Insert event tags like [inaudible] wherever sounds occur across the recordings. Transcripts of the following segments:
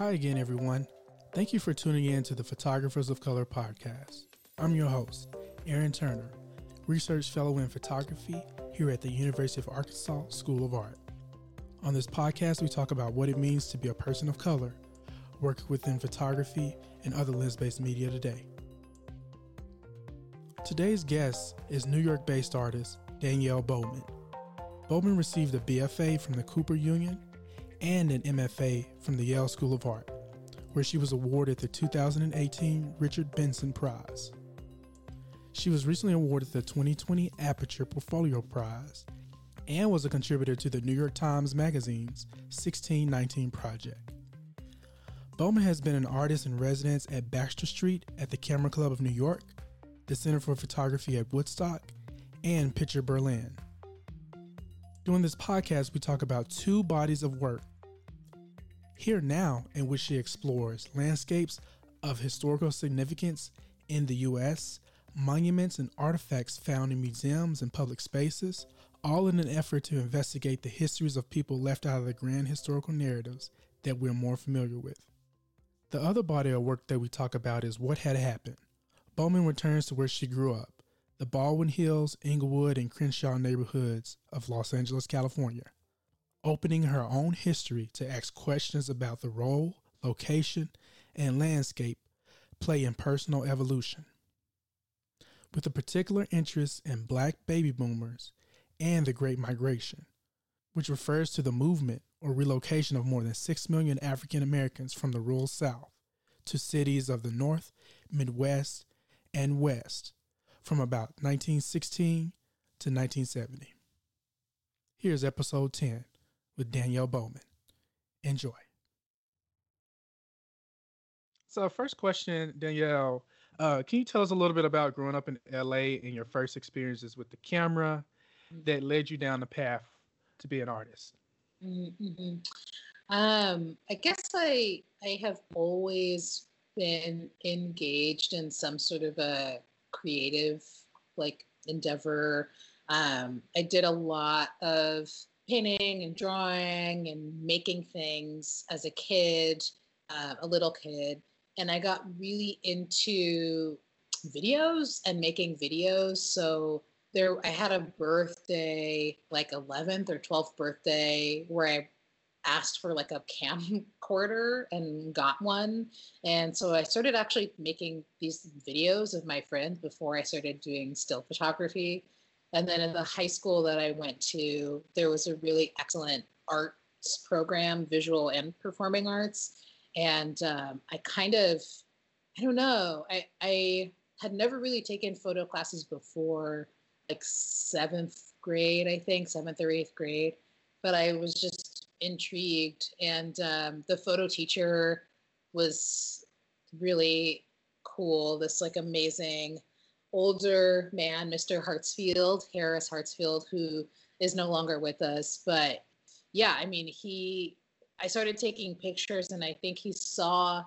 Hi again, everyone. Thank you for tuning in to the Photographers of Color podcast. I'm your host, Aaron Turner, Research Fellow in Photography here at the University of Arkansas School of Art. On this podcast, we talk about what it means to be a person of color, working within photography and other lens based media today. Today's guest is New York based artist Dannielle Bowman. Bowman received a BFA from the Cooper Union and an MFA from the Yale School of Art, where she was awarded the 2018 Richard Benson Prize. She was recently awarded the 2020 Aperture Portfolio Prize and was a contributor to the New York Times Magazine's 1619 Project. Bowman has been an artist in residence at Baxter Street at the Camera Club of New York, the Center for Photography at Woodstock, and Picture Berlin. During this podcast, we talk about two bodies of work. Here Now, in which she explores landscapes of historical significance in the U.S., monuments and artifacts found in museums and public spaces, all in an effort to investigate the histories of people left out of the grand historical narratives that we're more familiar with. The other body of work that we talk about is What Had Happened. Bowman returns to where she grew up, the Baldwin Hills, Inglewood, and Crenshaw neighborhoods of Los Angeles, California, opening her own history to ask questions about the role, location, and landscape play in personal evolution. With a particular interest in black baby boomers and the Great Migration, which refers to the movement or relocation of more than 6 million African Americans from the rural South to cities of the North, Midwest, and West from about 1916 to 1970. Here's episode 10 with Dannielle Bowman. Enjoy. So, first question, Dannielle, uh, can you tell us a little bit about growing up in LA and your first experiences with the camera that led you down the path to be an artist? Mm-hmm. Um, I guess I I have always been engaged in some sort of a creative like endeavor. Um, I did a lot of painting and drawing and making things as a kid, uh, a little kid, and I got really into videos and making videos. So there, I had a birthday, like 11th or 12th birthday, where I asked for like a camcorder and got one. And so I started actually making these videos of my friends before I started doing still photography. And then in the high school that I went to, there was a really excellent arts program, visual and performing arts. And um, I kind of, I don't know, I, I had never really taken photo classes before like seventh grade, I think, seventh or eighth grade. But I was just intrigued, and um, the photo teacher was really cool. This like amazing older man, Mr. Hartsfield, Harris Hartsfield, who is no longer with us. But yeah, I mean, he, I started taking pictures, and I think he saw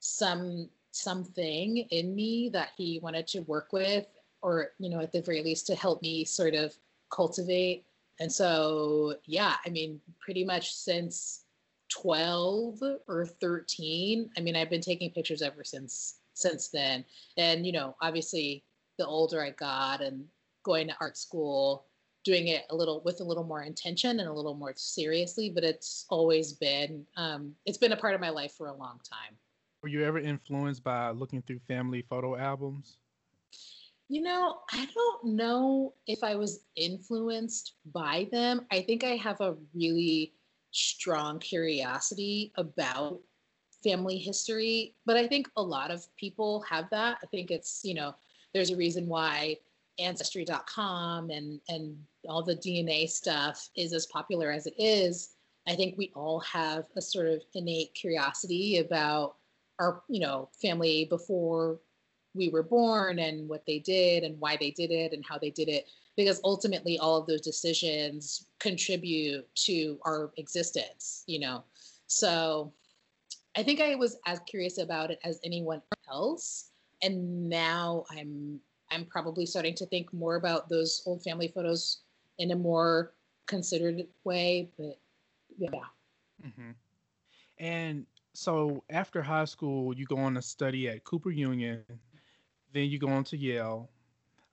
some something in me that he wanted to work with, or you know, at the very least, to help me sort of cultivate and so, yeah, I mean, pretty much since 12 or 13, I mean, I've been taking pictures ever since since then. And, you know, obviously the older I got and going to art school, doing it a little with a little more intention and a little more seriously, but it's always been um, it's been a part of my life for a long time. Were you ever influenced by looking through family photo albums? You know, I don't know if I was influenced by them. I think I have a really strong curiosity about family history, but I think a lot of people have that. I think it's, you know, there's a reason why ancestry.com and and all the DNA stuff is as popular as it is. I think we all have a sort of innate curiosity about our, you know, family before we were born and what they did and why they did it and how they did it because ultimately all of those decisions contribute to our existence you know so i think i was as curious about it as anyone else and now i'm i'm probably starting to think more about those old family photos in a more considered way but yeah mm-hmm. and so after high school, you go on to study at Cooper Union, then you go on to Yale.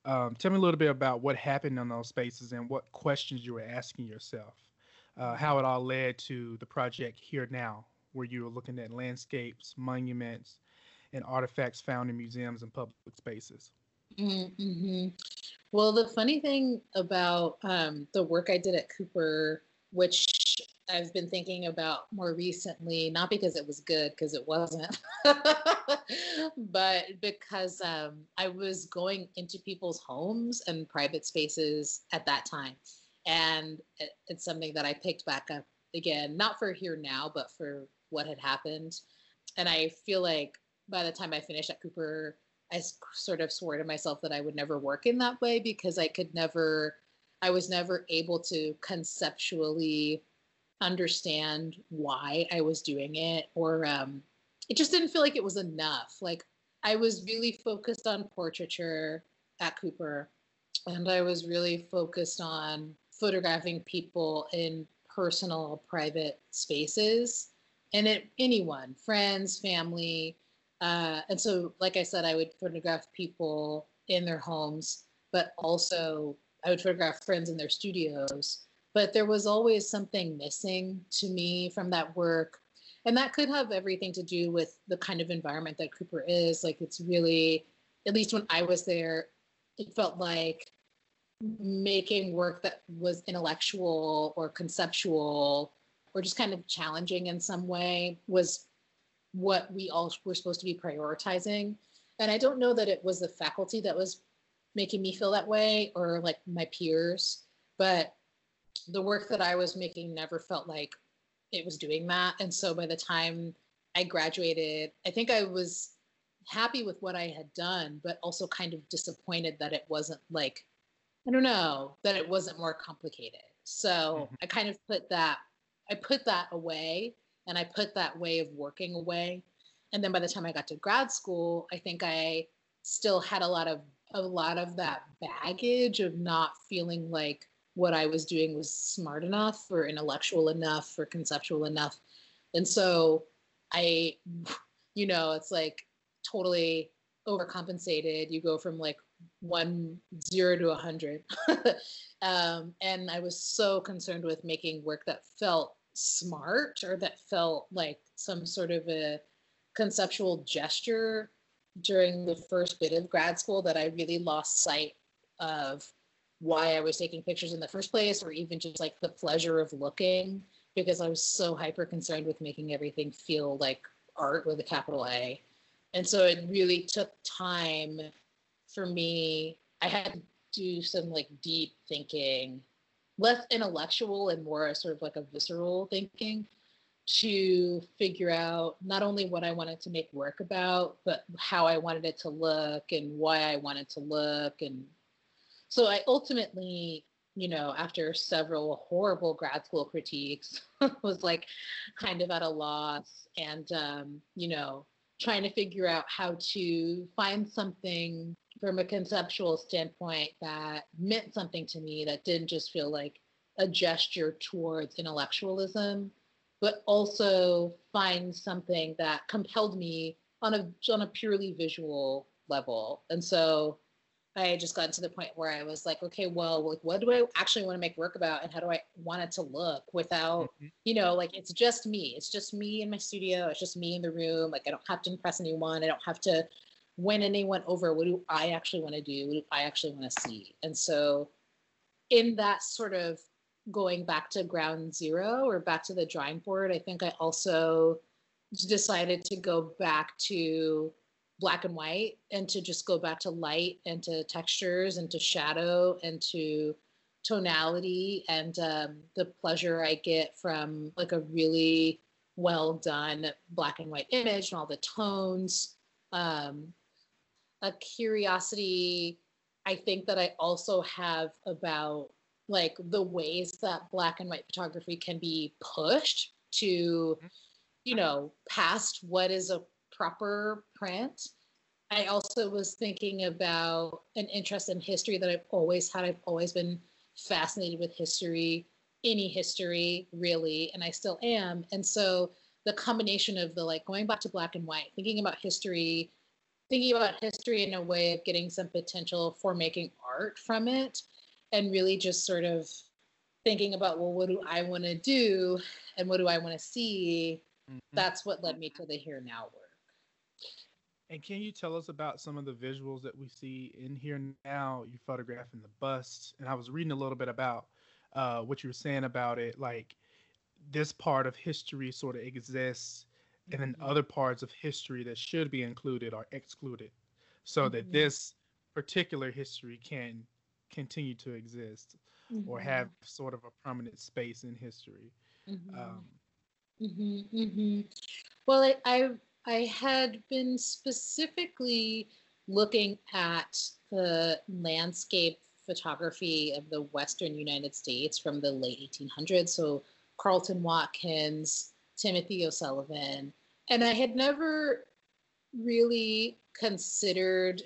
Um, tell me a little bit about what happened in those spaces and what questions you were asking yourself. Uh, how it all led to the project here now, where you were looking at landscapes, monuments, and artifacts found in museums and public spaces. Mm-hmm. Well, the funny thing about um, the work I did at Cooper, which I've been thinking about more recently, not because it was good, because it wasn't, [laughs] but because um, I was going into people's homes and private spaces at that time. And it, it's something that I picked back up again, not for here now, but for what had happened. And I feel like by the time I finished at Cooper, I sort of swore to myself that I would never work in that way because I could never, I was never able to conceptually understand why I was doing it, or um, it just didn't feel like it was enough. Like I was really focused on portraiture at Cooper, and I was really focused on photographing people in personal, private spaces, and it anyone, friends, family uh, and so, like I said, I would photograph people in their homes, but also I would photograph friends in their studios. But there was always something missing to me from that work. And that could have everything to do with the kind of environment that Cooper is. Like, it's really, at least when I was there, it felt like making work that was intellectual or conceptual or just kind of challenging in some way was what we all were supposed to be prioritizing. And I don't know that it was the faculty that was making me feel that way or like my peers, but the work that I was making never felt like it was doing that. And so by the time I graduated, I think I was happy with what I had done, but also kind of disappointed that it wasn't like, I don't know, that it wasn't more complicated. So mm-hmm. I kind of put that, I put that away and I put that way of working away. And then by the time I got to grad school, I think I still had a lot of a lot of that baggage of not feeling like what I was doing was smart enough or intellectual enough or conceptual enough. And so I, you know, it's like totally overcompensated. You go from like one zero to a hundred. [laughs] um, and I was so concerned with making work that felt smart or that felt like some sort of a conceptual gesture during the first bit of grad school that I really lost sight of why I was taking pictures in the first place, or even just like the pleasure of looking, because I was so hyper concerned with making everything feel like art with a capital A. And so it really took time for me. I had to do some like deep thinking less intellectual and more sort of like a visceral thinking to figure out not only what I wanted to make work about, but how I wanted it to look and why I wanted to look. And so I ultimately, you know, after several horrible grad school critiques, [laughs] was like kind of at a loss and, um, you know, trying to figure out how to find something from a conceptual standpoint that meant something to me that didn't just feel like a gesture towards intellectualism, but also find something that compelled me on a on a purely visual level. And so I just got to the point where I was like, okay, well, like, what do I actually want to make work about, and how do I want it to look without, mm-hmm. you know, like it's just me. It's just me in my studio. It's just me in the room. Like I don't have to impress anyone. I don't have to win anyone over. What do I actually want to do? What do I actually want to see? And so, in that sort of going back to ground zero or back to the drawing board, I think I also decided to go back to black and white and to just go back to light and to textures and to shadow and to tonality and um, the pleasure I get from like a really well done black and white image and all the tones. Um, a curiosity I think that I also have about like the ways that black and white photography can be pushed to mm-hmm. you know past what is a proper print i also was thinking about an interest in history that i've always had i've always been fascinated with history any history really and i still am and so the combination of the like going back to black and white, thinking about history, thinking about history in a way of getting some potential for making art from it, and really just sort of thinking about well, what do I want to do, and what do I want to see. Mm-hmm. That's what led me to the here now work. And can you tell us about some of the visuals that we see in here now? You're photographing the bust, and I was reading a little bit about uh, what you were saying about it, like this part of history sort of exists, and then mm-hmm. other parts of history that should be included are excluded, so mm-hmm. that this particular history can continue to exist mm-hmm. or have sort of a prominent space in history. Mm-hmm. Um, mm-hmm. Mm-hmm. well, I, I I had been specifically looking at the landscape photography of the Western United States from the late 1800s. So Carleton Watkins, Timothy O'Sullivan. And I had never really considered,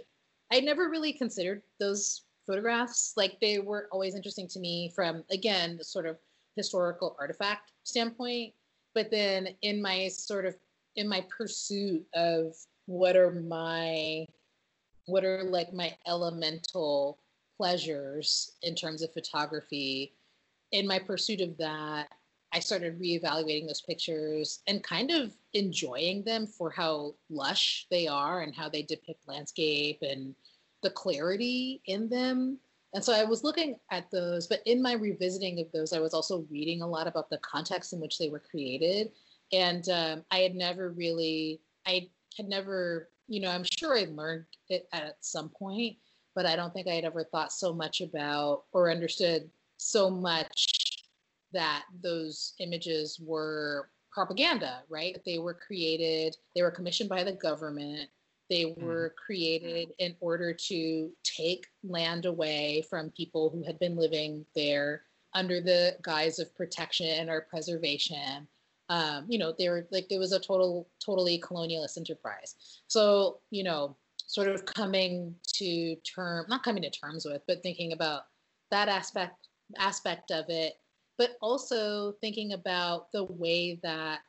I never really considered those photographs. Like they were always interesting to me from, again, the sort of historical artifact standpoint. But then in my sort of, in my pursuit of what are my, what are like my elemental pleasures in terms of photography. In my pursuit of that, I started reevaluating those pictures and kind of enjoying them for how lush they are and how they depict landscape and the clarity in them. And so I was looking at those, but in my revisiting of those, I was also reading a lot about the context in which they were created. And um, I had never really, I had never, you know, I'm sure I learned it at some point, but I don't think I had ever thought so much about or understood so much that those images were propaganda, right? They were created, they were commissioned by the government. They mm-hmm. were created in order to take land away from people who had been living there under the guise of protection or preservation. Um, you know, they were like it was a total, totally colonialist enterprise. So, you know, sort of coming to term not coming to terms with but thinking about that aspect aspect of it but also thinking about the way that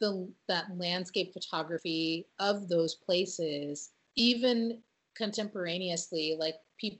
the that landscape photography of those places even contemporaneously like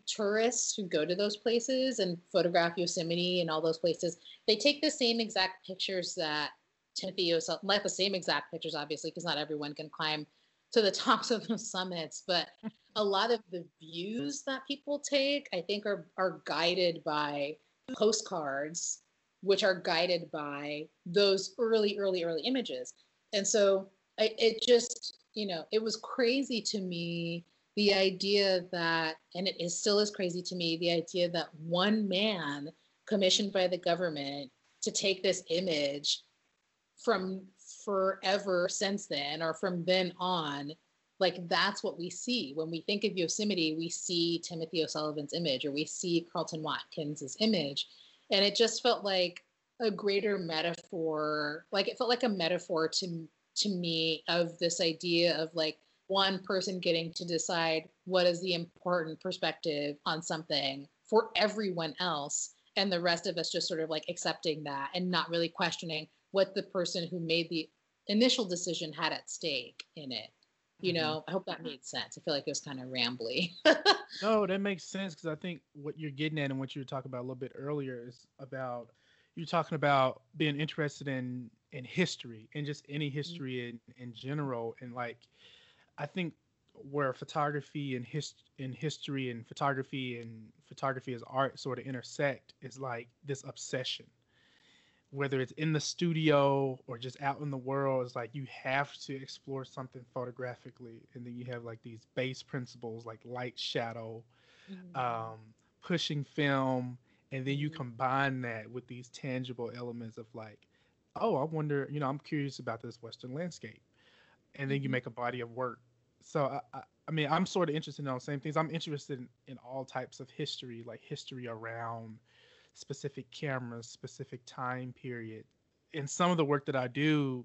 tourists who go to those places and photograph yosemite and all those places they take the same exact pictures that timothy O'Sullivan, not the same exact pictures obviously because not everyone can climb to the [laughs] tops of those summits, but [laughs] a lot of the views that people take, I think, are are guided by postcards, which are guided by those early, early, early images. And so I, it just, you know, it was crazy to me the idea that, and it is still is crazy to me, the idea that one man commissioned by the government to take this image from forever since then or from then on like that's what we see. When we think of yosemite we see timothy o'sullivan's image or we see carleton watkins's image. And it just felt like a greater metaphor like it felt like a metaphor to to me of this idea of like one person getting to decide what is the important perspective on something for everyone else and the rest of us just sort of like accepting that and not really questioning what the person who made the initial decision had at stake in it. You mm-hmm. know, I hope that made sense. I feel like it was kind of rambly. no, that makes sense because I think what you're getting at and what you were talking about a little bit earlier is about you're talking about being interested in in history and just any mm-hmm. history mm-hmm. in in general and like I think where photography and his in history and photography and photography as art sort of intersect is like this obsession whether it's in the studio or just out in the world, it's like you have to explore something photographically, and then you have like these base principles like light, shadow, mm-hmm. um, pushing film, and then you mm-hmm. combine that with these tangible elements of like, oh, I wonder, you know, I'm curious about this Western landscape, and then you mm-hmm. make a body of work. So I, I, I mean, I'm sort of interested in all the same things. I'm interested in, in all types of history, like history around specific cameras, specific time period. In some of the work that I do,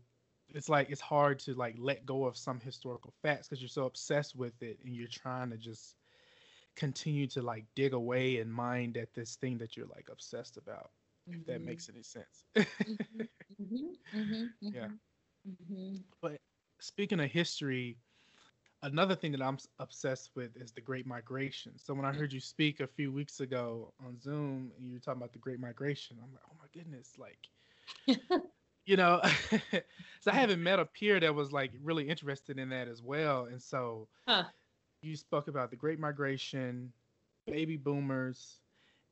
it's like it's hard to like let go of some historical facts because you're so obsessed with it and you're trying to just continue to like dig away and mind at this thing that you're like obsessed about. Mm-hmm. If that mm-hmm. makes any sense. mm-hmm. Mm-hmm. [laughs] Yeah. Mm-hmm. Mm-hmm. But speaking of history, another thing that I'm obsessed with is the Great Migration. So when I heard you speak a few weeks ago on Zoom and you were talking about the Great Migration, I'm like, oh my goodness, like, [laughs] you know, [laughs] so I haven't met a peer that was like really interested in that as well. And so huh. you spoke about the Great Migration, baby boomers,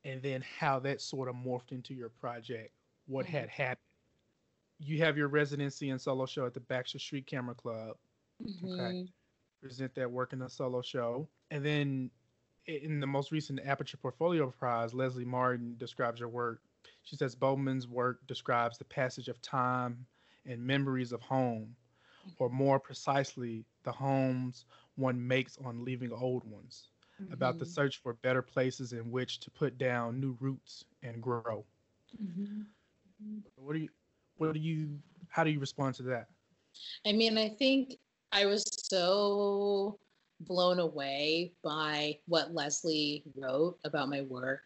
and then how that sort of morphed into your project, what mm-hmm. had happened. You have your residency and solo show at the Baxter Street Camera Club. Mm-hmm. Okay present that work in a solo show. And then in the most recent Aperture Portfolio Prize, Lesley Martin describes your work. She says Bowman's work describes the passage of time and memories of home, or more precisely, the homes one makes on leaving old ones, mm-hmm. about the search for better places in which to put down new roots and grow. Mm-hmm. What do you, what do you, how do you respond to that? I mean, I think I was so blown away by what Lesley wrote about my work.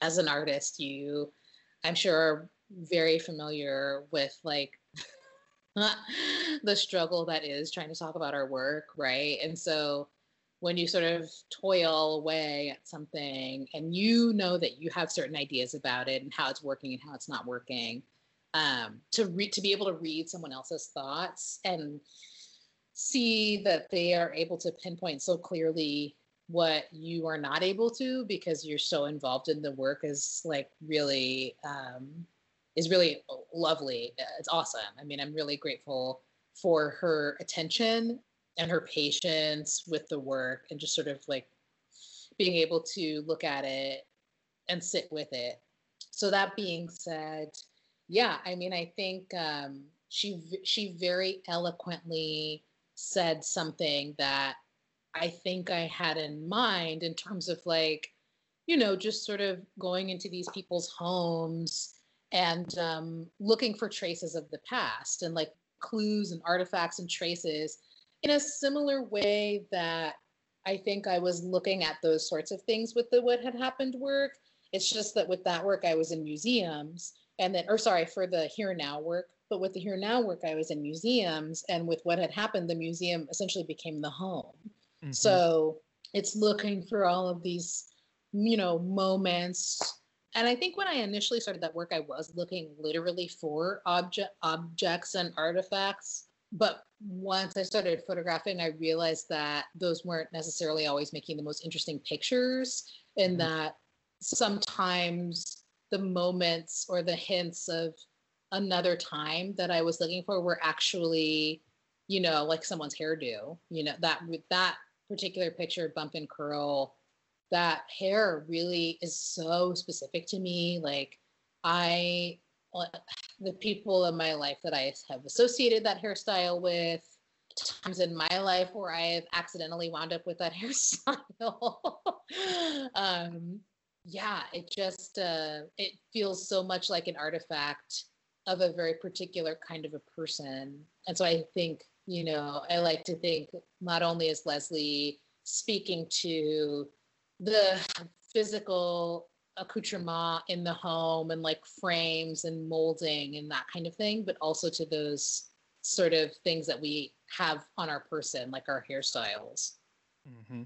As an artist, you, I'm sure, are very familiar with like [laughs] the struggle that is trying to talk about our work, right? And so when you sort of toil away at something and you know that you have certain ideas about it and how it's working and how it's not working, um, to read to be able to read someone else's thoughts and see that they are able to pinpoint so clearly what you are not able to because you're so involved in the work is like really um, is really lovely. It's awesome. I mean i'm really grateful for her attention and her patience with the work and just sort of like being able to look at it and sit with it. So that being said yeah i mean i think um, she she very eloquently said something that I think I had in mind in terms of like, you know, just sort of going into these people's homes and um, looking for traces of the past and like clues and artifacts and traces in a similar way that I think I was looking at those sorts of things with the what had happened work. It's just that with that work, I was in museums and then, or sorry, for the here now work, but with the Here Now work, I was in museums, and with what had happened, the museum essentially became the home. Mm-hmm. So it's looking for all of these, you know, moments. And I think when I initially started that work, I was looking literally for object objects and artifacts. But once I started photographing, I realized that those weren't necessarily always making the most interesting pictures, and mm-hmm. that sometimes the moments or the hints of another time that I was looking for were actually, you know, like someone's hairdo. You know, that that particular picture, bump and curl, that hair really is so specific to me. Like I the people in my life that I have associated that hairstyle with, times in my life where I have accidentally wound up with that [laughs] hairstyle. [laughs] um, yeah, it just uh, it feels so much like an artifact of a very particular kind of a person. And so I think, you know, I like to think not only is Lesley speaking to the physical accoutrement in the home and like frames and molding and that kind of thing, but also to those sort of things that we have on our person, like our hairstyles. Mm-hmm.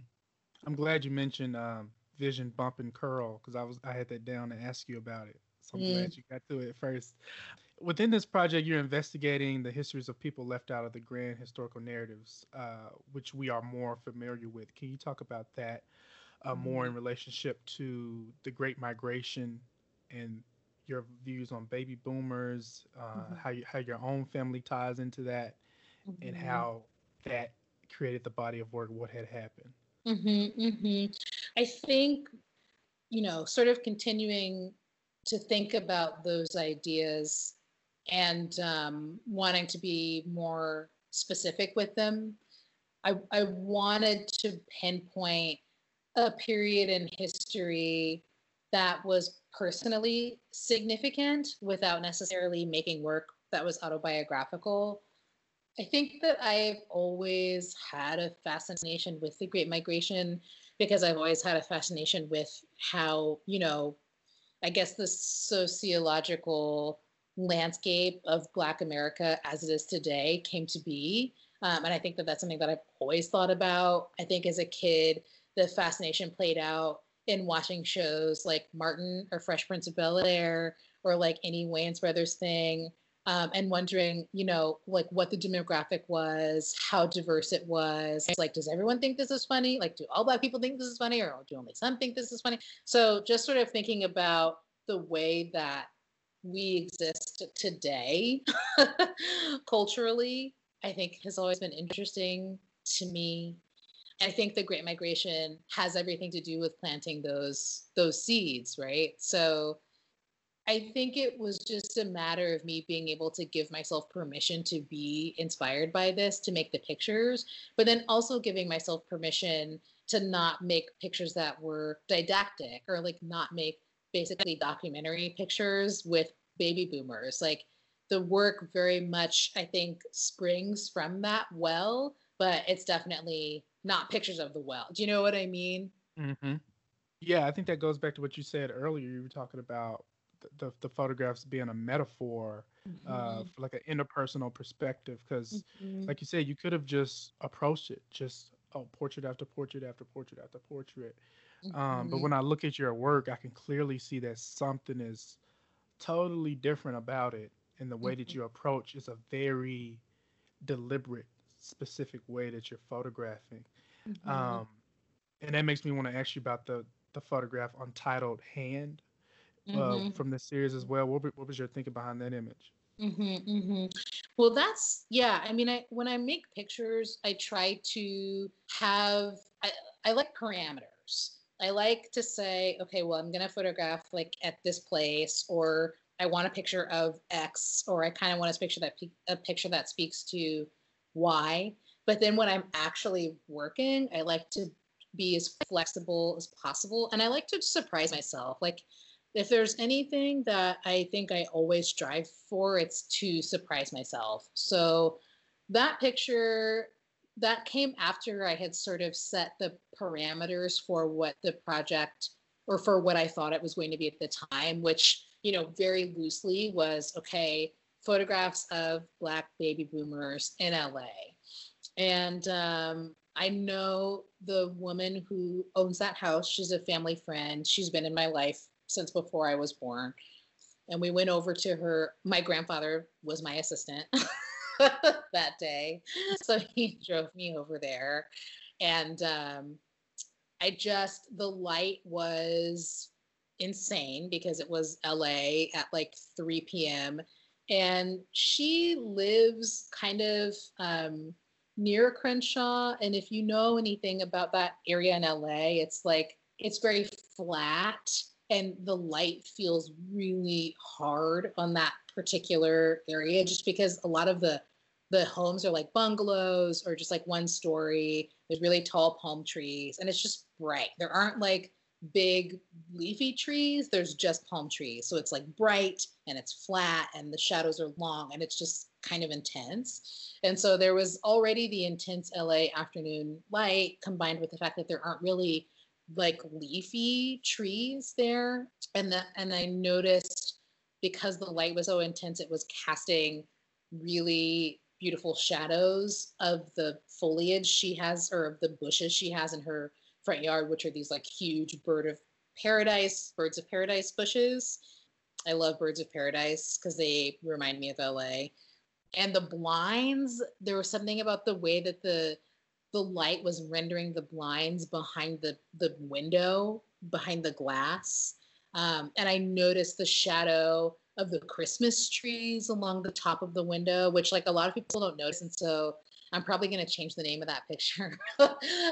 I'm glad you mentioned um, vision bump and curl because I was I had that down to ask you about it. So I'm mm. glad you got to it first within this project, you're investigating the histories of people left out of the grand historical narratives, uh, which we are more familiar with. Can you talk about that uh, more in mm-hmm. relationship to the Great Migration and your views on baby boomers, uh, mm-hmm. how you, how your own family ties into that, mm-hmm. and how that created the body of work, what had happened? Mm-hmm, mm-hmm. I think, you know, sort of continuing to think about those ideas and um, wanting to be more specific with them. I, I wanted to pinpoint a period in history that was personally significant without necessarily making work that was autobiographical. I think that I've always had a fascination with the Great Migration because I've always had a fascination with how, you know, I guess the sociological landscape of Black America as it is today came to be. Um, and I think that that's something that I've always thought about. I think as a kid, the fascination played out in watching shows like Martin or Fresh Prince of Bel Air or like any Wayans Brothers thing. Um, and wondering, you know, like what the demographic was, how diverse it was. It's like, does everyone think this is funny? Like, do all black people think this is funny, or do only some think this is funny? So, just sort of thinking about the way that we exist today [laughs] culturally, I think has always been interesting to me. I think the Great Migration has everything to do with planting those those seeds, right? So I think it was just a matter of me being able to give myself permission to be inspired by this, to make the pictures, but then also giving myself permission to not make pictures that were didactic or like not make basically documentary pictures with baby boomers. Like the work very much, I think, springs from that well, but it's definitely not pictures of the well. Do you know what I mean? Mm-hmm. Yeah, I think that goes back to what you said earlier. You were talking about the, the, the photographs being a metaphor, uh, mm-hmm. uh, like an interpersonal perspective. Because, mm-hmm. like you said, you could have just approached it, just oh, portrait after portrait after portrait after portrait. Mm-hmm. Um, but mm-hmm. when I look at your work, I can clearly see that something is totally different about it, and the way that mm-hmm. you approach is a very deliberate, specific way that you're photographing. Mm-hmm. Um, and that makes me want to ask you about the the photograph untitled hand uh, mm-hmm. from the series as well. What, what was your thinking behind that image? Mm-hmm, mm-hmm. Well, that's yeah. I mean, I when I make pictures, I try to have I, I like parameters. I like to say, okay, well, I'm gonna photograph like at this place, or I want a picture of X, or I kind of want a picture that a picture that speaks to Y. But then when I'm actually working, I like to be as flexible as possible, and I like to surprise myself. Like if there's anything that I think I always strive for, it's to surprise myself. So that picture that came after I had sort of set the parameters for what the project or for what I thought it was going to be at the time, which, you know, very loosely was okay, photographs of Black baby boomers in LA. And um, I know the woman who owns that house. She's a family friend. She's been in my life since before I was born. And we went over to her. My grandfather was my assistant [laughs] [laughs] that day. So he drove me over there. And um, I just, the light was insane because it was LA at like 3 p.m. And she lives kind of um, near Crenshaw. And if you know anything about that area in LA, it's like, it's very flat and the light feels really hard on that particular area just because a lot of the the homes are like bungalows or just like one story there's really tall palm trees and it's just bright. There aren't like big leafy trees there's just palm trees. So it's like bright and it's flat and the shadows are long and it's just kind of intense. And so there was already the intense la afternoon light combined with the fact that there aren't really like leafy trees there. And that and i noticed because the light was so intense it was casting really beautiful shadows of the foliage she has or of the bushes she has in her front yard which are these like huge bird of paradise birds of paradise bushes. I love birds of paradise because they remind me of la and the blinds there was something about the way that the the light was rendering the blinds behind the the window behind the glass. Um, and i noticed the shadow of the christmas trees along the top of the window which like a lot of people don't notice and so i'm probably going to change the name of that picture [laughs]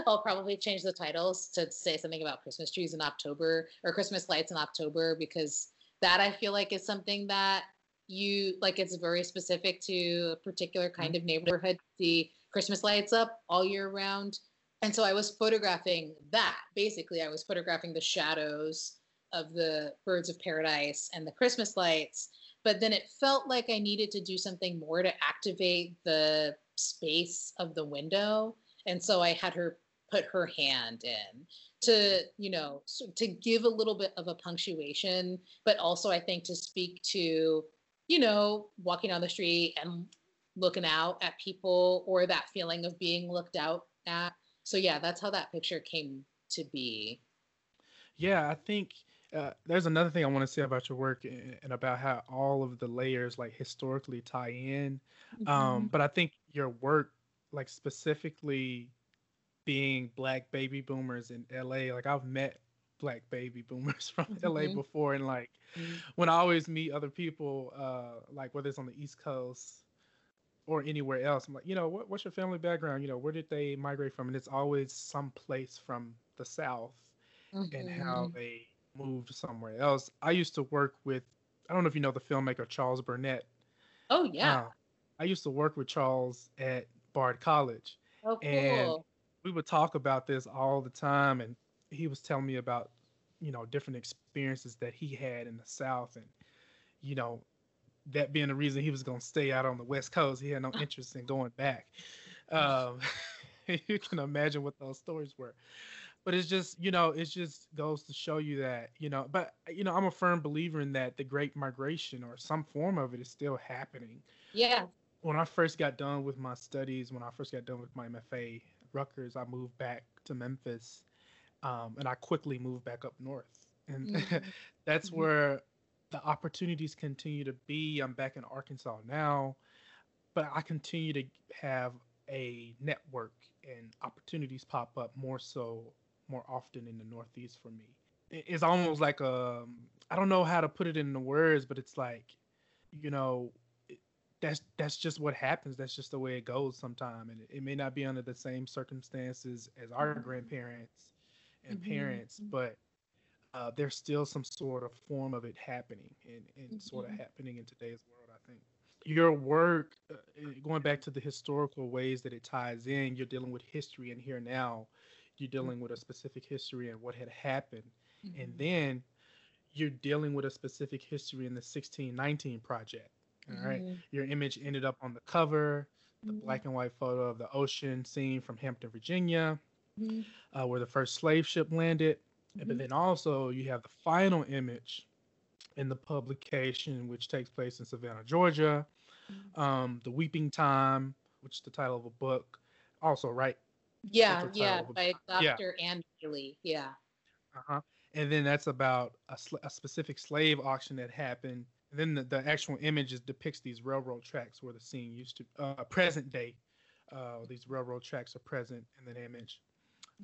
i'll probably change the titles to say something about christmas trees in october or christmas lights in october because that i feel like is something that you like it's very specific to a particular mm-hmm. kind of neighborhood the Christmas lights up all year round. And so I was photographing that. Basically, I was photographing the shadows of the birds of paradise and the Christmas lights. But then it felt like I needed to do something more to activate the space of the window. And so I had her put her hand in to, you know, to give a little bit of a punctuation, but also I think to speak to you know, walking on the street and looking out at people or that feeling of being looked out at. So yeah, that's how that picture came to be. Yeah, I think uh, there's another thing I want to say about your work and about how all of the layers like historically tie in. Um, mm-hmm. Um, but I think your work, like specifically being black baby boomers in LA, like I've met black baby [laughs] boomers from mm-hmm. LA before, and like mm-hmm. when I always meet other people, uh, like whether it's on the East Coast or anywhere else, I'm like, you know, what, what's your family background? You know, where did they migrate from? And it's always some place from the South, and how mm-hmm. they moved somewhere else. I used to work with, I don't know if you know the filmmaker Charles Burnett. Oh yeah. Uh, I used to work with Charles at Bard College. Oh cool. And we would talk about this all the time, and he was telling me about, you know, different experiences that he had in the South, and you know, that being the reason he was going to stay out on the West Coast. He had no [laughs] interest in going back. Um, [laughs] you can imagine what those stories were but it's just you know it just goes to show you that you know but you know i'm a firm believer in that the great migration or some form of it is still happening yeah when i first got done with my studies when i first got done with my mfa Rutgers, I moved back to Memphis, um, and I quickly moved back up north, and mm-hmm. [laughs] that's mm-hmm. where the opportunities continue to be. I'm back in Arkansas now, but I continue to have a network and opportunities pop up more so more often in the Northeast for me. It's almost like a um, I don't know how to put it in the words, but it's like, you know, that's that's just what happens. That's just the way it goes sometimes, and it, it may not be under the same circumstances as our mm-hmm. grandparents and mm-hmm. parents, but uh, there's still some sort of form of it happening and, and mm-hmm. sort of mm-hmm. happening in today's world. I think your work, uh, going back to the historical ways that it ties in, you're dealing with history and here now you're dealing with a specific history and what had happened mm-hmm. and then you're dealing with a specific history in the 1619 project All right? mm-hmm. your image ended up on the cover the mm-hmm. black and white photo of the ocean scene from hampton virginia mm-hmm. uh, where the first slave ship landed but mm-hmm. then also you have the final image in the publication which takes place in savannah georgia mm-hmm. um, the weeping time which is the title of a book also right yeah, yeah, by Dr. Yeah. Andrew Yeah. Uh-huh. And then that's about a, sl- a specific slave auction that happened. And then the, the actual images depicts these railroad tracks where the scene used to, uh, present day, uh, these railroad tracks are present in the image.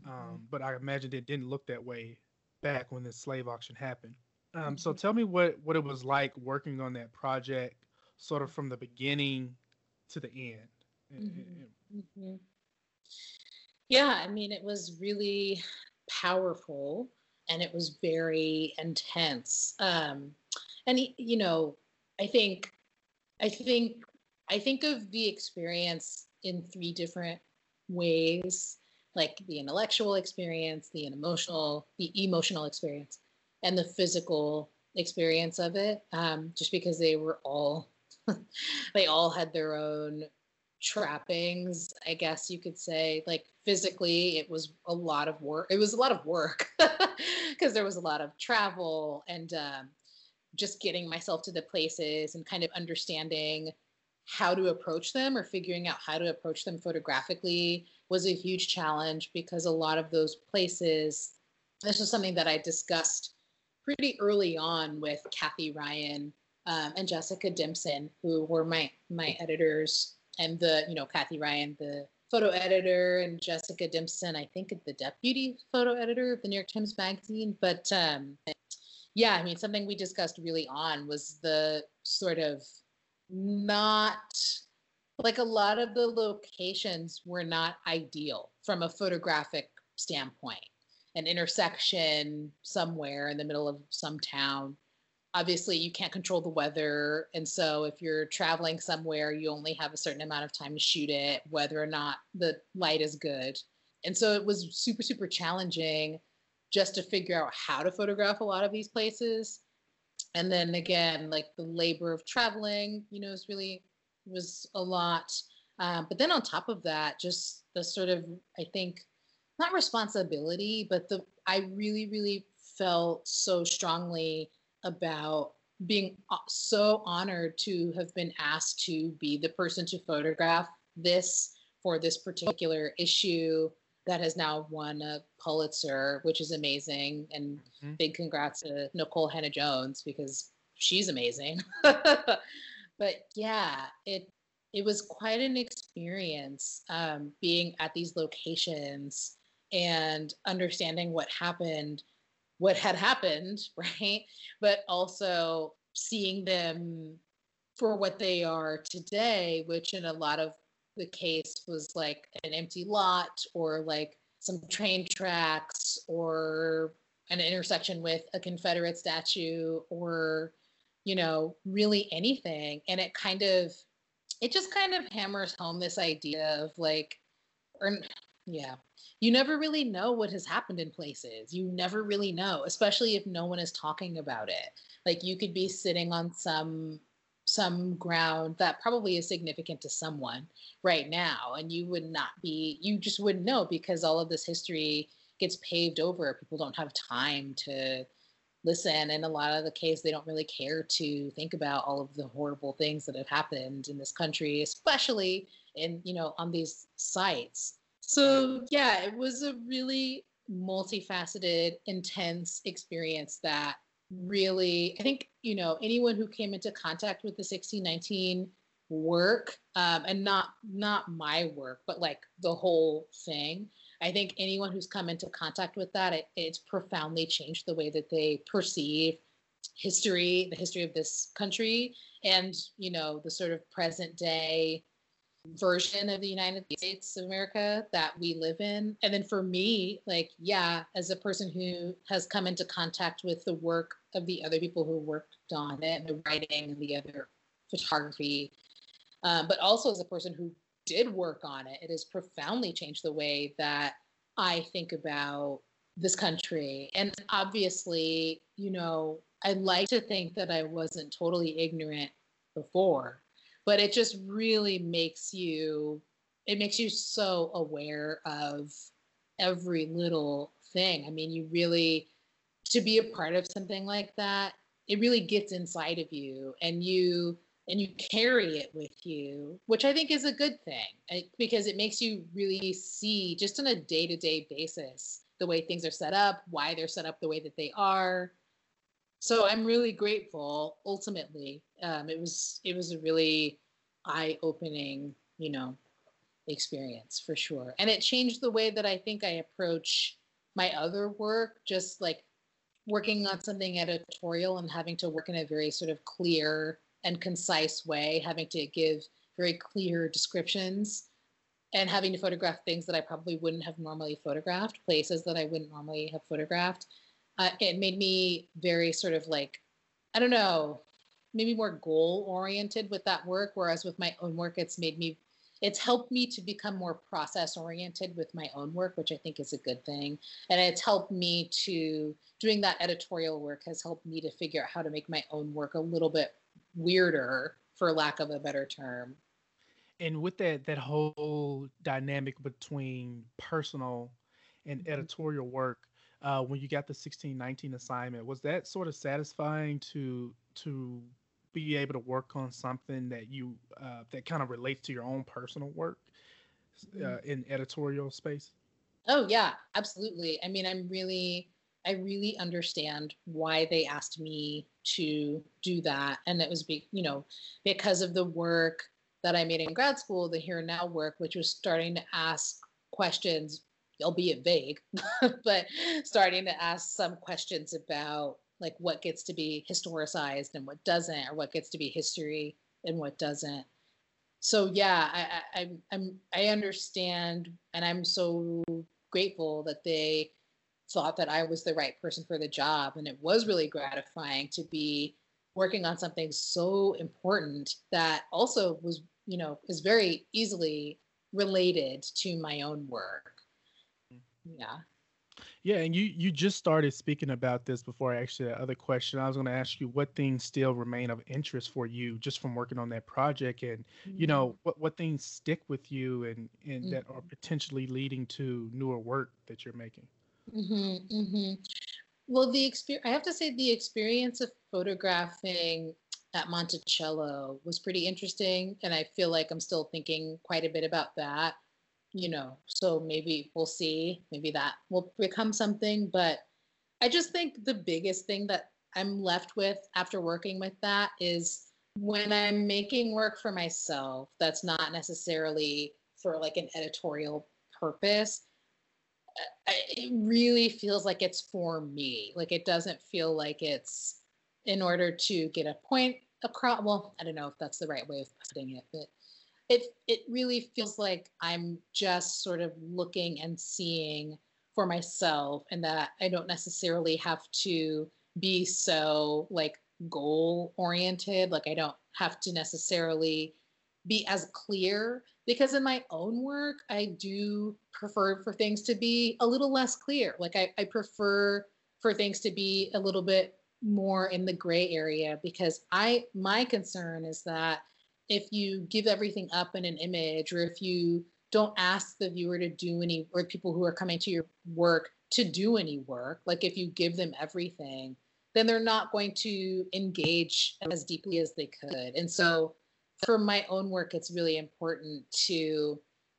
Um, mm-hmm. But I imagine it didn't look that way back when the slave auction happened. Um, mm-hmm. So tell me what, what it was like working on that project, sort of from the beginning to the end. Mm-hmm. mm-hmm. Yeah, I mean, it was really powerful and it was very intense. Um, and you know, I think, I think, I think of the experience in three different ways, like the intellectual experience, the emotional, the emotional experience, and the physical experience of it. Um, just because they were all, [laughs] they all had their own trappings, I guess you could say. Like physically, it was a lot of work. It was a lot of work [laughs] because there was a lot of travel and um, just getting myself to the places and kind of understanding how to approach them or figuring out how to approach them photographically was a huge challenge because a lot of those places, this was something that I discussed pretty early on with Kathy Ryan um, and Jessica Dimson, who were my my editors and the you know Kathy Ryan, the photo editor, and Jessica Dimson, I think the deputy photo editor of the New York Times Magazine. But um, yeah, I mean, something we discussed really on was the sort of not like a lot of the locations were not ideal from a photographic standpoint. An intersection somewhere in the middle of some town obviously you can't control the weather and so if you're traveling somewhere you only have a certain amount of time to shoot it whether or not the light is good. And so it was super super challenging just to figure out how to photograph a lot of these places. And then again like the labor of traveling you know is really was a lot. Um, but then on top of that just the sort of i think not responsibility but the i really really felt so strongly about being so honored to have been asked to be the person to photograph this for this particular issue that has now won a Pulitzer, which is amazing. And mm-hmm. big congrats to Nikole Hannah-Jones because she's amazing. [laughs] but yeah, it it was quite an experience um, being at these locations and understanding what happened, what had happened, [laughs] right? But also seeing them for what they are today, which in a lot of the case was like an empty lot or like some train tracks or an intersection with a Confederate statue or, you know, really anything. And it kind of, it just kind of hammers home this idea of like, or yeah, you never really know what has happened in places. You never really know, especially if no one is talking about it. Like you could be sitting on some some ground that probably is significant to someone right now and you would not be you just wouldn't know because all of this history gets paved over people don't have time to listen and a lot of the case they don't really care to think about all of the horrible things that have happened in this country especially in you know on these sites so yeah it was a really multifaceted intense experience that really, I think, you know, anyone who came into contact with the 1619 work, um, and not not my work, but like the whole thing. I think anyone who's come into contact with that, it, it's profoundly changed the way that they perceive history, the history of this country, and you know, the sort of present day version of the United States of America that we live in. And then for me, like, yeah, as a person who has come into contact with the work of the other people who worked on it, the writing and the other photography, um, but also as a person who did work on it, it has profoundly changed the way that I think about this country. And obviously, you know, I like to think that I wasn't totally ignorant before but it just really makes you it makes you so aware of every little thing. I mean you really to be a part of something like that it really gets inside of you and you and you carry it with you which i think is a good thing eh, because it makes you really see just on a day-to-day basis the way things are set up why they're set up the way that they are so i'm really grateful ultimately. Um, it was it was a really eye-opening you know experience for sure. And it changed the way that i think i approach my other work just like working on something editorial and having to work in a very sort of clear and concise way having to give very clear descriptions and having to photograph things that i probably wouldn't have normally photographed places that i wouldn't normally have photographed uh, it made me very sort of like i don't know maybe more goal oriented with that work whereas with my own work it's made me it's helped me to become more process oriented with my own work which i think is a good thing and it's helped me to doing that editorial work has helped me to figure out how to make my own work a little bit weirder for lack of a better term and with that that whole dynamic between personal and mm-hmm. editorial work uh, when you got the 1619 assignment was that sort of satisfying to to be able to work on something that you uh, that kind of relates to your own personal work uh, mm-hmm. in editorial space? Oh yeah, absolutely. I mean, I'm really I really understand why they asked me to do that, and it was be you know because of the work that I made in grad school, the here and now work, which was starting to ask questions, albeit vague, [laughs] but starting to ask some questions about like what gets to be historicized and what doesn't, or what gets to be history and what doesn't. So yeah, I, I, I'm I understand, and I'm so grateful that they thought that I was the right person for the job, and it was really gratifying to be working on something so important that also was you know is very easily related to my own work. Yeah. Yeah, and you you just started speaking about this before I asked you that other question. I was going to ask you what things still remain of interest for you just from working on that project, and mm-hmm. you know what what things stick with you and and mm-hmm. that are mm-hmm. potentially leading to newer work that you're making. Mm-hmm, mm-hmm. well, the experience, I have to say, the experience of photographing at Monticello was pretty interesting. And I feel like I'm still thinking quite a bit about that, you know. So maybe we'll see. Maybe that will become something. But I just think the biggest thing that I'm left with after working with that is when I'm making work for myself that's not necessarily for like an editorial purpose, it really feels like it's for me. Like it doesn't feel like it's in order to get a point across. Well, I don't know if that's the right way of putting it, but it it really feels like I'm just sort of looking and seeing for myself, and that I don't necessarily have to be so like goal oriented. Like I don't have to necessarily be as clear because in my own work i do prefer for things to be a little less clear like i, I prefer for things to be a little bit more in the gray area because i my concern is that if you give everything up in an image or if you don't ask the viewer to do any or people who are coming to your work to do any work like if you give them everything then they're not going to engage as deeply as they could and so for my own work, it's really important to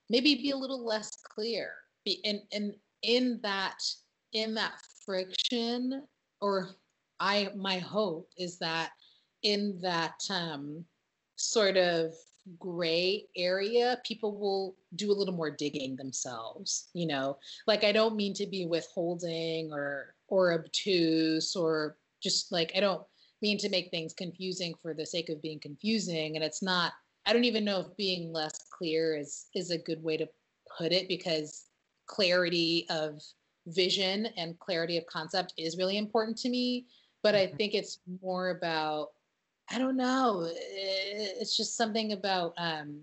maybe be a little less clear. Be and and in that in that friction, or I my hope is that in that um, sort of gray area, people will do a little more digging themselves. You know, like I don't mean to be withholding or or obtuse or just like I don't mean to make things confusing for the sake of being confusing and it's not i don't even know if being less clear is is a good way to put it because clarity of vision and clarity of concept is really important to me but i mm-hmm. think it's more about i don't know it's just something about um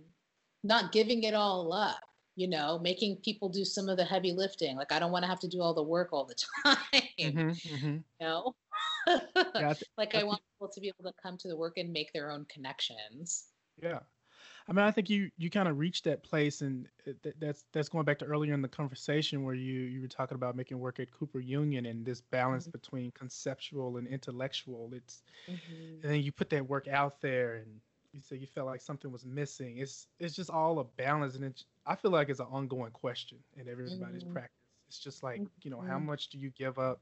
not giving it all up you know making people do some of the heavy lifting like i don't want to have to do all the work all the time mm-hmm, [laughs] mm-hmm. you know yeah, [laughs] like I, I want people to be able to come to the work and make their own connections. Yeah. I mean, I think you you kind of reached that place, and that's that's going back to earlier in the conversation where you you were talking about making work at Cooper Union and this balance mm-hmm. between conceptual and intellectual. It's mm-hmm. and then you put that work out there, and you say you felt like something was missing. It's it's just all a balance, and it's, I feel like it's an ongoing question in everybody's mm-hmm. practice. It's just like you know, how mm-hmm. much do you give up,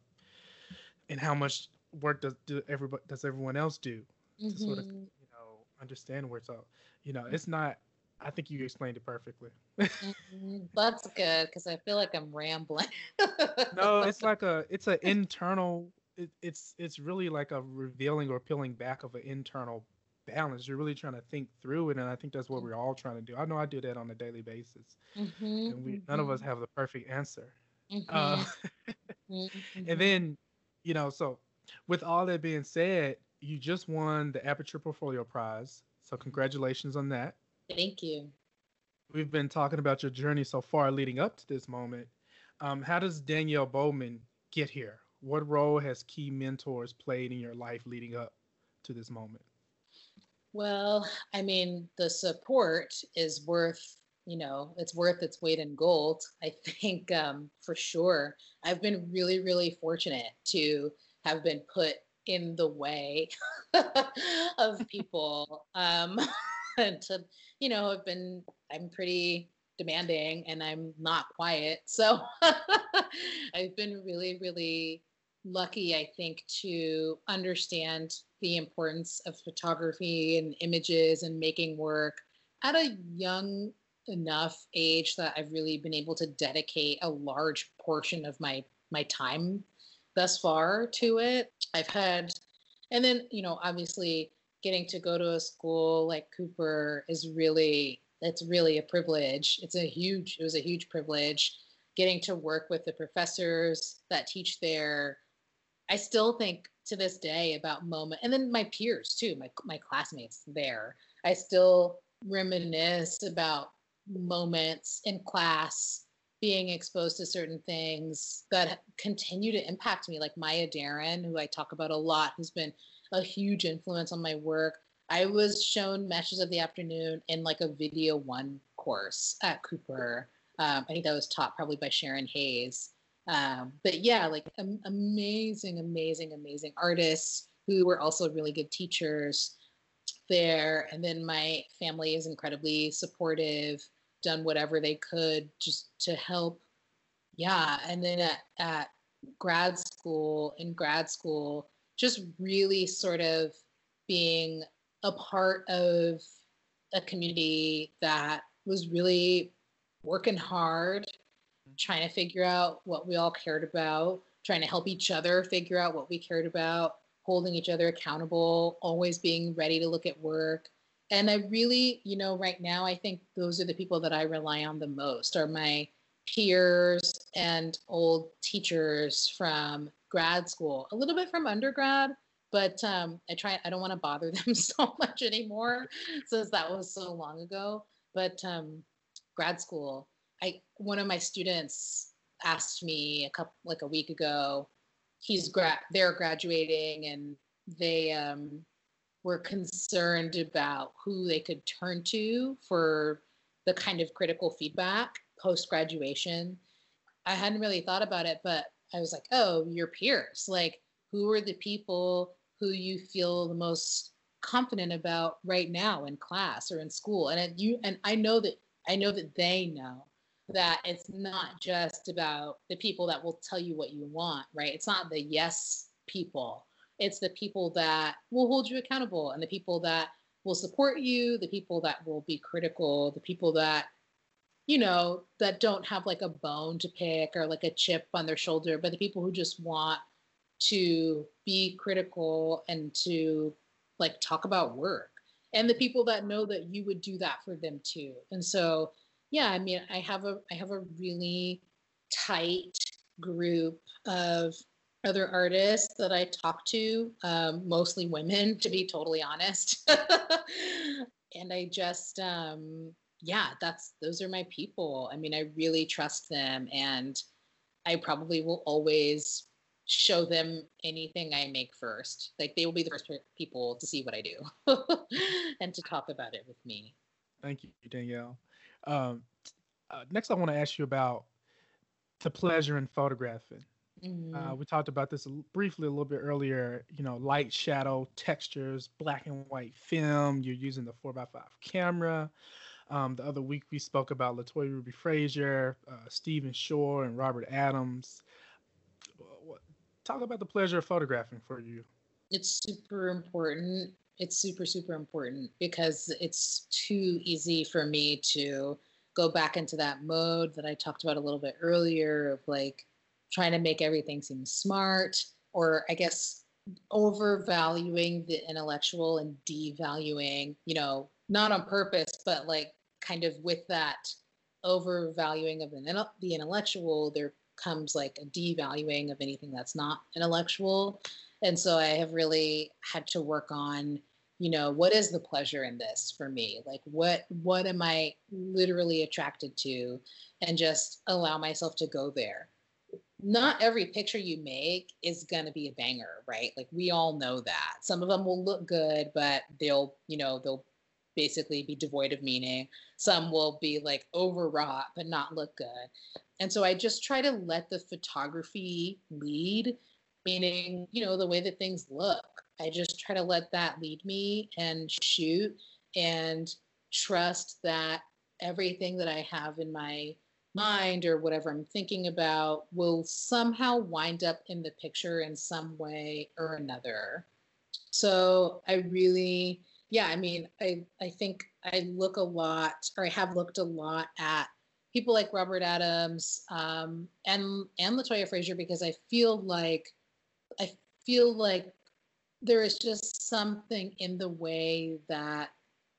and how much work does do everybody does everyone else do mm-hmm. to sort of mm-hmm. Understand where it's all you know it's not i think you explained it perfectly. Mm-hmm. that's good because i feel like i'm rambling. No it's like a it's an internal it, it's it's really like a revealing or peeling back of an internal balance. You're really trying to think through it and i think that's what we're all trying to do. I know i do that on a daily basis. Mm-hmm. and we none of us mm-hmm. have the perfect answer. Uh, [laughs] and then you know so with all that being said, you just won the Aperture Portfolio Prize. So congratulations on that. Thank you. We've been talking about your journey so far leading up to this moment. Um, how does Dannielle Bowman get here? What role has key mentors played in your life leading up to this moment? Well, I mean, the support is worth, you know, it's worth its weight in gold. I think um, for sure. I've been really, really fortunate to have been put in the way [laughs] of people um, [laughs] to you know I've been i'm pretty demanding and i'm not quiet so [laughs] i've been really really lucky i think to understand the importance of photography and images and making work at a young enough age that i've really been able to dedicate a large portion of my my time thus far to it. I've had, and then, you know, obviously getting to go to a school like Cooper is really, it's really a privilege. It's a huge, it was a huge privilege getting to work with the professors that teach there. I still think to this day about moment, and then my peers too, my, my classmates there. I still reminisce about moments in class being exposed to certain things that continue to impact me, like Maya Deren, who I talk about a lot, who's been a huge influence on my work. I was shown Meshes of the Afternoon in like a video one course at Cooper. Um, I think that was taught probably by Sharon Hayes. Um, but yeah, like amazing, amazing, amazing artists who were also really good teachers there. And then my family is incredibly supportive, done whatever they could just to help. Yeah. And then at, at grad school, in grad school, just really sort of being a part of a community that was really working hard, mm-hmm. trying to figure out what we all cared about, trying to help each other figure out what we cared about, holding each other accountable, always being ready to look at work. And I really, you know, right now, I think those are the people that I rely on the most are my peers and old teachers from grad school, a little bit from undergrad, but um, I try, I don't want to bother [laughs] them so much anymore since that was so long ago. But um, grad school, I, one of my students asked me a couple, like a week ago, he's grad they're graduating and they um, were concerned about who they could turn to for the kind of critical feedback post graduation. I hadn't really thought about it, but I was like, oh, your peers. Like, who are the people who you feel the most confident about right now in class or in school? And it, you and I know that I know that they know that it's not just about the people that will tell you what you want, right? It's not the yes people. It's the people that will hold you accountable and the people that will support you, the people that will be critical, the people that you know, that don't have like a bone to pick or like a chip on their shoulder, but the people who just want to be critical and to like talk about work and the people that know that you would do that for them too. And so yeah, I mean, I have a I have a really tight group of other artists that I talk to, um, mostly women, to be totally honest. [laughs] and I just, um, yeah, that's those are my people. I mean, I really trust them, and I probably will always show them anything I make first. Like they will be the first people to see what I do [laughs] and to talk about it with me. Thank you, Dannielle. Um, uh, next, I want to ask you about the pleasure in photographing. Mm-hmm. Uh, we talked about this briefly a little bit earlier. You know, light, shadow, textures, black and white film. You're using the four x five camera. Um, the other week we spoke about LaToya Ruby Frazier, uh, Stephen Shore, and Robert Adams. Talk about the pleasure of photographing for you. It's super important it's super super important because it's too easy for me to go back into that mode that I talked about a little bit earlier of like trying to make everything seem smart or I guess overvaluing the intellectual and devaluing, you know, not on purpose, but like kind of with that overvaluing of the, intellectual, there comes like a devaluing of anything that's not intellectual. And so I have really had to work on, you know, what is the pleasure in this for me? Like what what am I literally attracted to and just allow myself to go there. Not every picture you make is going to be a banger, right? Like we all know that. Some of them will look good, but they'll, you know, they'll basically be devoid of meaning. Some will be like overwrought but not look good. And so I just try to let the photography lead meaning, you know, the way that things look. I just try to let that lead me and shoot and trust that everything that I have in my mind or whatever I'm thinking about will somehow wind up in the picture in some way or another. So I really, yeah, I mean, I, I think I look a lot, or I have looked a lot at people like Robert Adams um, and and LaToya Frazier because I feel like I feel like there is just something in the way that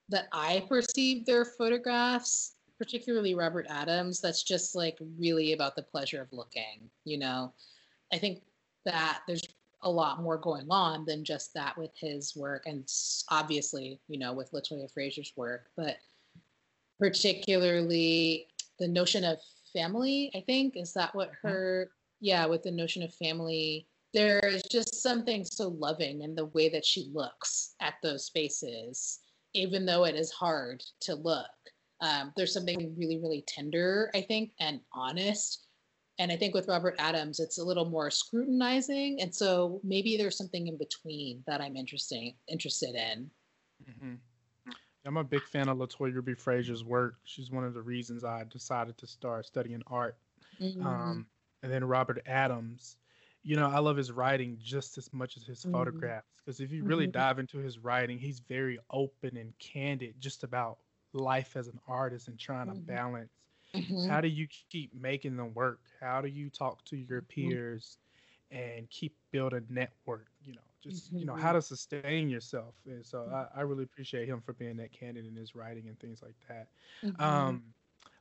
that I perceive their photographs, particularly Robert Adams, that's just like really about the pleasure of looking, you know. I think that there's a lot more going on than just that with his work and obviously, you know, with LaToya Frazier's work, but particularly the notion of family, I think, is that what mm-hmm. her yeah, with the notion of family there is just something so loving in the way that she looks at those faces, even though it is hard to look. Um, there's something really, really tender, I think, and honest and I think with Robert Adams, it's a little more scrutinizing, and so maybe there's something in between that I'm interesting interested in. Mm-hmm. I'm a big fan of LaToya B. Frazier's work. She's one of the reasons I decided to start studying art. Mm-hmm. Um, and then Robert Adams, you know, I love his writing just as much as his mm-hmm. photographs. Because if you really [laughs] dive into his writing, he's very open and candid just about life as an artist and trying to mm-hmm. balance Mm-hmm. How do you keep making them work? How do you talk to your mm-hmm. peers and keep building network? You know, just mm-hmm. you know how mm-hmm. to sustain yourself. And so I, I, really appreciate him for being that candid in his writing and things like that. Mm-hmm. Um,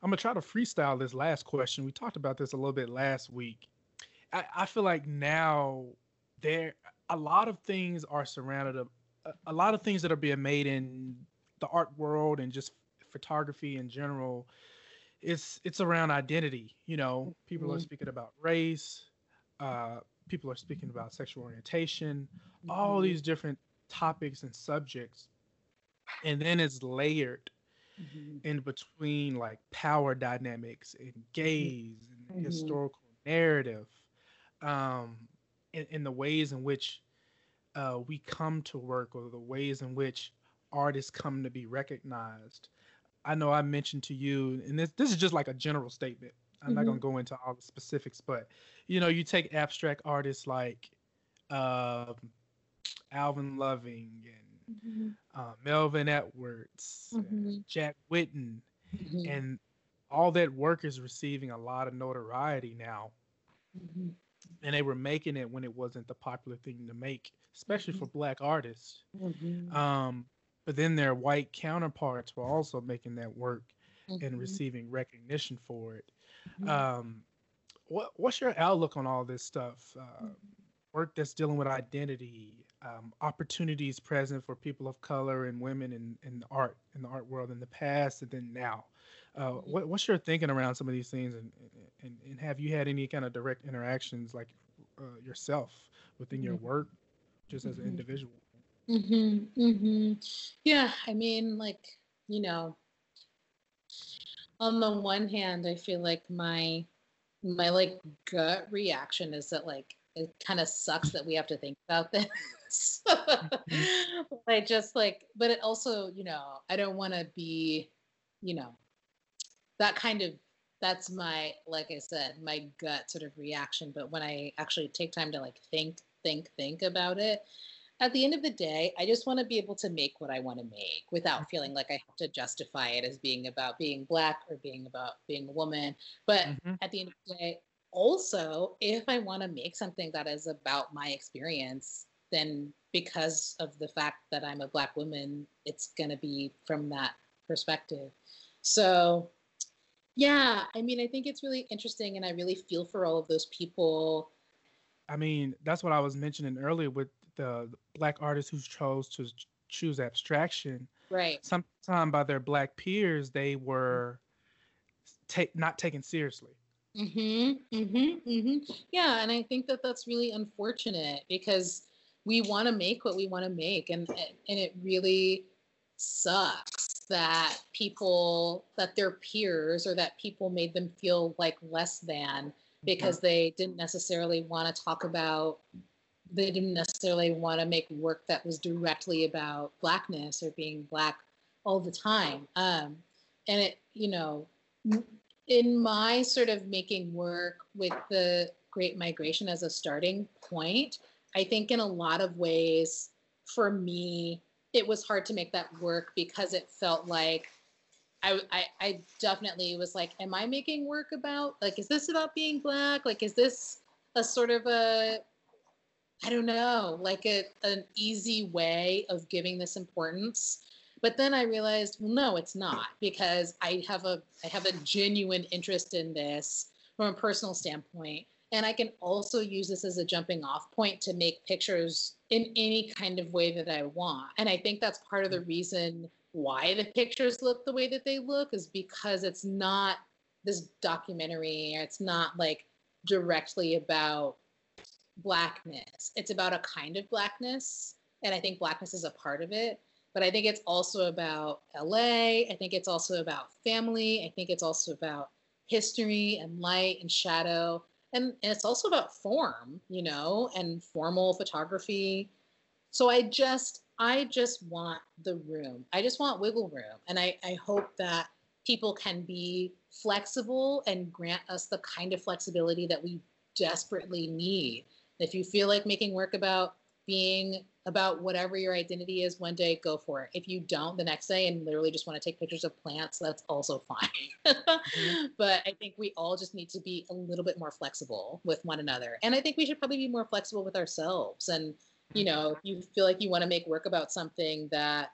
I'm gonna try to freestyle this last question. We talked about this a little bit last week. I, I feel like now there a lot of things are surrounded of a, a lot of things that are being made in the art world and just photography in general it's it's around identity. You know, people mm-hmm. are speaking about race. Uh, people are speaking about sexual orientation. Mm-hmm. All these different topics and subjects, and then it's layered mm-hmm. in between like power dynamics and gaze and mm-hmm. historical narrative, um, the ways in which uh, we come to work or the ways in which artists come to be recognized. I know I mentioned to you, and this this is just like a general statement. I'm mm-hmm. not gonna go into all the specifics, but you know, you take abstract artists like uh, Alvin Loving and mm-hmm. uh, Melvin Edwards, mm-hmm. Jack Whitten, mm-hmm. and all that work is receiving a lot of notoriety now. Mm-hmm. And they were making it when it wasn't the popular thing to make, especially for mm-hmm. Black artists. Um, but then their white counterparts were also making that work mm-hmm. and receiving recognition for it. Mm-hmm. Um, what what's your outlook on all this stuff? Uh, mm-hmm. work that's dealing with identity, um, opportunities present for people of color and women in, in art in the art world in the past and then now. Uh, mm-hmm. what, what's your thinking around some of these things, and, and and have you had any kind of direct interactions like uh, yourself within your mm-hmm. work, just as an individual? Mhm. Mhm. Yeah, I mean, like, you know, on the one hand, I feel like my my like gut reaction is that like it kind of sucks that we have to think about this. [laughs] I just like, but it also, you know, I don't want to be, you know, that kind of that's my like I said, my gut sort of reaction. But when I actually take time to like think, think, think about it, at the end of the day, I just want to be able to make what I want to make without mm-hmm. feeling like I have to justify it as being about being black or being about being a woman. But mm-hmm. at the end of the day, also, if I want to make something that is about my experience, then because of the fact that I'm a black woman, it's going to be from that perspective. So, yeah, I mean, I think it's really interesting and I really feel for all of those people. I mean, that's what I was mentioning earlier with the black artists who chose to choose abstraction, right? Sometime by their black peers, they were take not taken seriously. Mm-hmm. Mm-hmm. Mm-hmm. Yeah, and I think that that's really unfortunate because we want to make what we want to make, and and it really sucks that people that their peers or that people made them feel like less than because they didn't necessarily want to talk about they didn't necessarily want to make work that was directly about blackness or being black all the time um, and it you know in my sort of making work with the great migration as a starting point i think in a lot of ways for me it was hard to make that work because it felt like I, I, I definitely was like, am I making work about like, is this about being black? Like, is this a sort of a I don't know, like a, an easy way of giving this importance. But then I realized, well, no, it's not because I have a I have a genuine interest in this from a personal standpoint. And I can also use this as a jumping off point to make pictures in any kind of way that I want. And I think that's part of the reason why the pictures look the way that they look is because it's not this documentary, it's not like directly about blackness. It's about a kind of blackness. And I think blackness is a part of it. But I think it's also about LA. I think it's also about family. I think it's also about history and light and shadow. And, and it's also about form, you know, and formal photography. So I just, I just want the room. I just want wiggle room. And I, I hope that people can be flexible and grant us the kind of flexibility that we desperately need. If you feel like making work about being about whatever your identity is one day, go for it. If you don't the next day and literally just want to take pictures of plants, that's also fine. mm-hmm. [laughs] But I think we all just need to be a little bit more flexible with one another. And I think we should probably be more flexible with ourselves. And, you know, if you feel like you want to make work about something that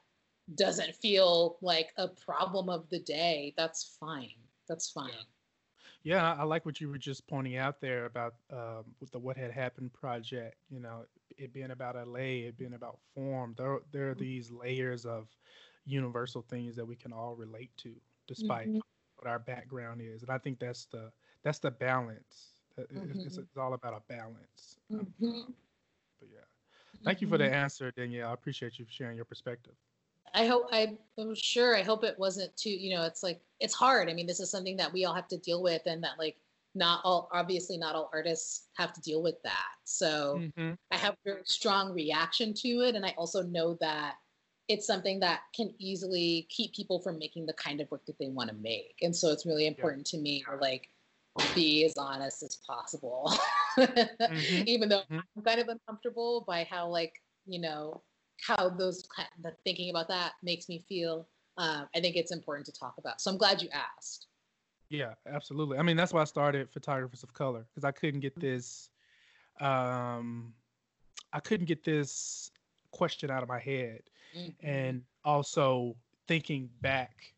doesn't feel like a problem of the day, that's fine. That's fine. Yeah, I like what you were just pointing out there about um, with the What Had Happened project. You know, it being about LA, it being about form. There, there are mm-hmm. these layers of universal things that we can all relate to, despite mm-hmm. what our background is. And I think that's the that's the balance. Mm-hmm. It's, it's, all about a balance. Um, mm-hmm. but yeah, thank you for the mm-hmm. answer, Dannielle. I appreciate you sharing your perspective. I hope I, I'm sure. I hope it wasn't too. You know, it's like it's hard. I mean, this is something that we all have to deal with, and that like not all obviously not all artists have to deal with that. So mm-hmm. I have a very strong reaction to it, and I also know that it's something that can easily keep people from making the kind of work that they want to make. And so it's really important yeah. to me to like be as honest as possible, [laughs] mm-hmm. even though mm-hmm. I'm kind of uncomfortable by how like you know how those the thinking about that makes me feel. Uh, I think it's important to talk about. So I'm glad you asked. Yeah, absolutely. I mean, that's why I started Photographers of Color because I couldn't get mm-hmm. this. Um, I couldn't get this question out of my head, mm-hmm. and also thinking back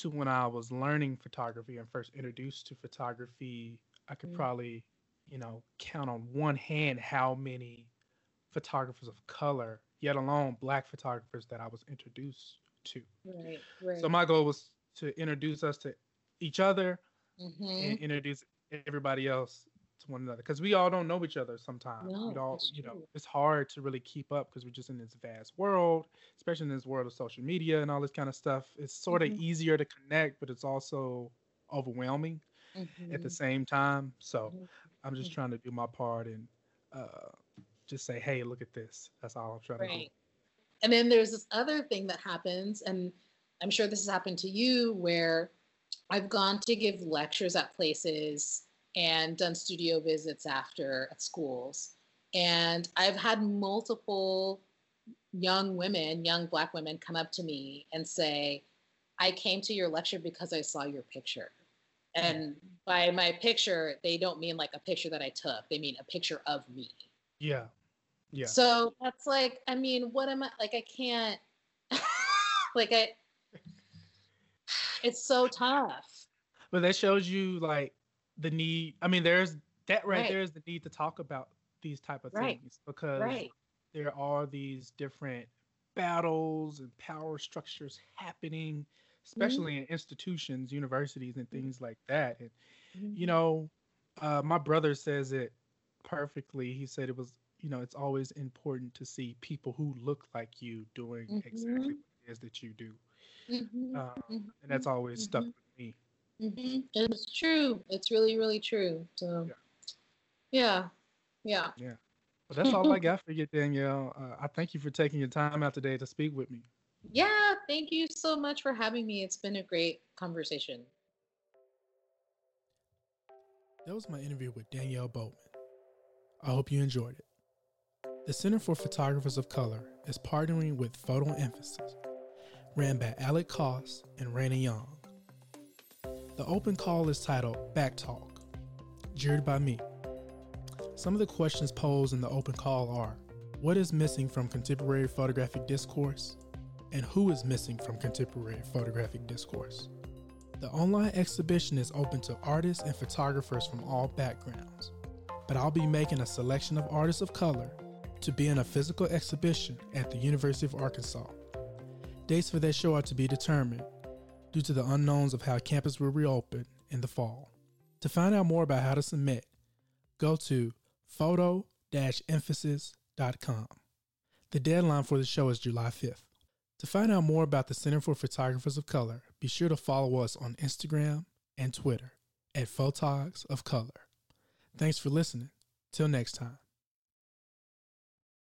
to when I was learning photography and first introduced to photography, I could mm-hmm. probably, you know, count on one hand how many photographers of color yet alone black photographers that I was introduced to. Right, right. So my goal was to introduce us to each other mm-hmm. and introduce everybody else to one another because we all don't know each other sometimes. No, we all, you know, it's hard to really keep up because we're just in this vast world, especially in this world of social media and all this kind of stuff. It's sort of mm-hmm. easier to connect, but it's also overwhelming mm-hmm. at the mm-hmm. same time. So mm-hmm. I'm just mm-hmm. trying to do my part and uh, just say, hey, look at this. That's all I'm trying right. to do. And then there's this other thing that happens, and I'm sure this has happened to you, where I've gone to give lectures at places and done studio visits after at schools. And I've had multiple young women, young Black women, come up to me and say, I came to your lecture because I saw your picture. And by my picture, they don't mean like a picture that I took, they mean a picture of me. Yeah. Yeah. So that's like, I mean, what am I like? I can't, [laughs] like, I, it's so tough. But that shows you like the need. I mean, there's that right, right. there is the need to talk about these type of right. things because right. there are these different battles and power structures happening, especially mm-hmm. in institutions, universities, and things like that. And mm-hmm. you know, uh, my brother says it perfectly. He said it was, you know, it's always important to see people who look like you doing mm-hmm. exactly what it is that you do. Mm-hmm. Um, and that's mm-hmm. always stuck mm-hmm. with me. Mm-hmm. It's true. It's really, really true. So, yeah. Yeah. Yeah. Well, that's all I got for you, Dannielle. Uh, I thank you for taking your time out today to speak with me. Yeah, thank you so much for having me. It's been a great conversation. That was my interview with Dannielle Bowman. I hope you enjoyed it. The Center for Photographers of Color is partnering with Photo Emphasis, ran by Alec Koss and Raina Young. The open call is titled Back Talk, jured by me. Some of the questions posed in the open call are What is missing from contemporary photographic discourse? And who is missing from contemporary photographic discourse? The online exhibition is open to artists and photographers from all backgrounds but I'll be making a selection of artists of color to be in a physical exhibition at the University of Arkansas. Dates for that show are to be determined due to the unknowns of how campus will reopen in the fall. To find out more about how to submit, go to photo emphasis.com. The deadline for the show is July 5th. To find out more about the Center for Photographers of Color, be sure to follow us on Instagram and Twitter at Photogs of Color. Thanks for listening. Till next time.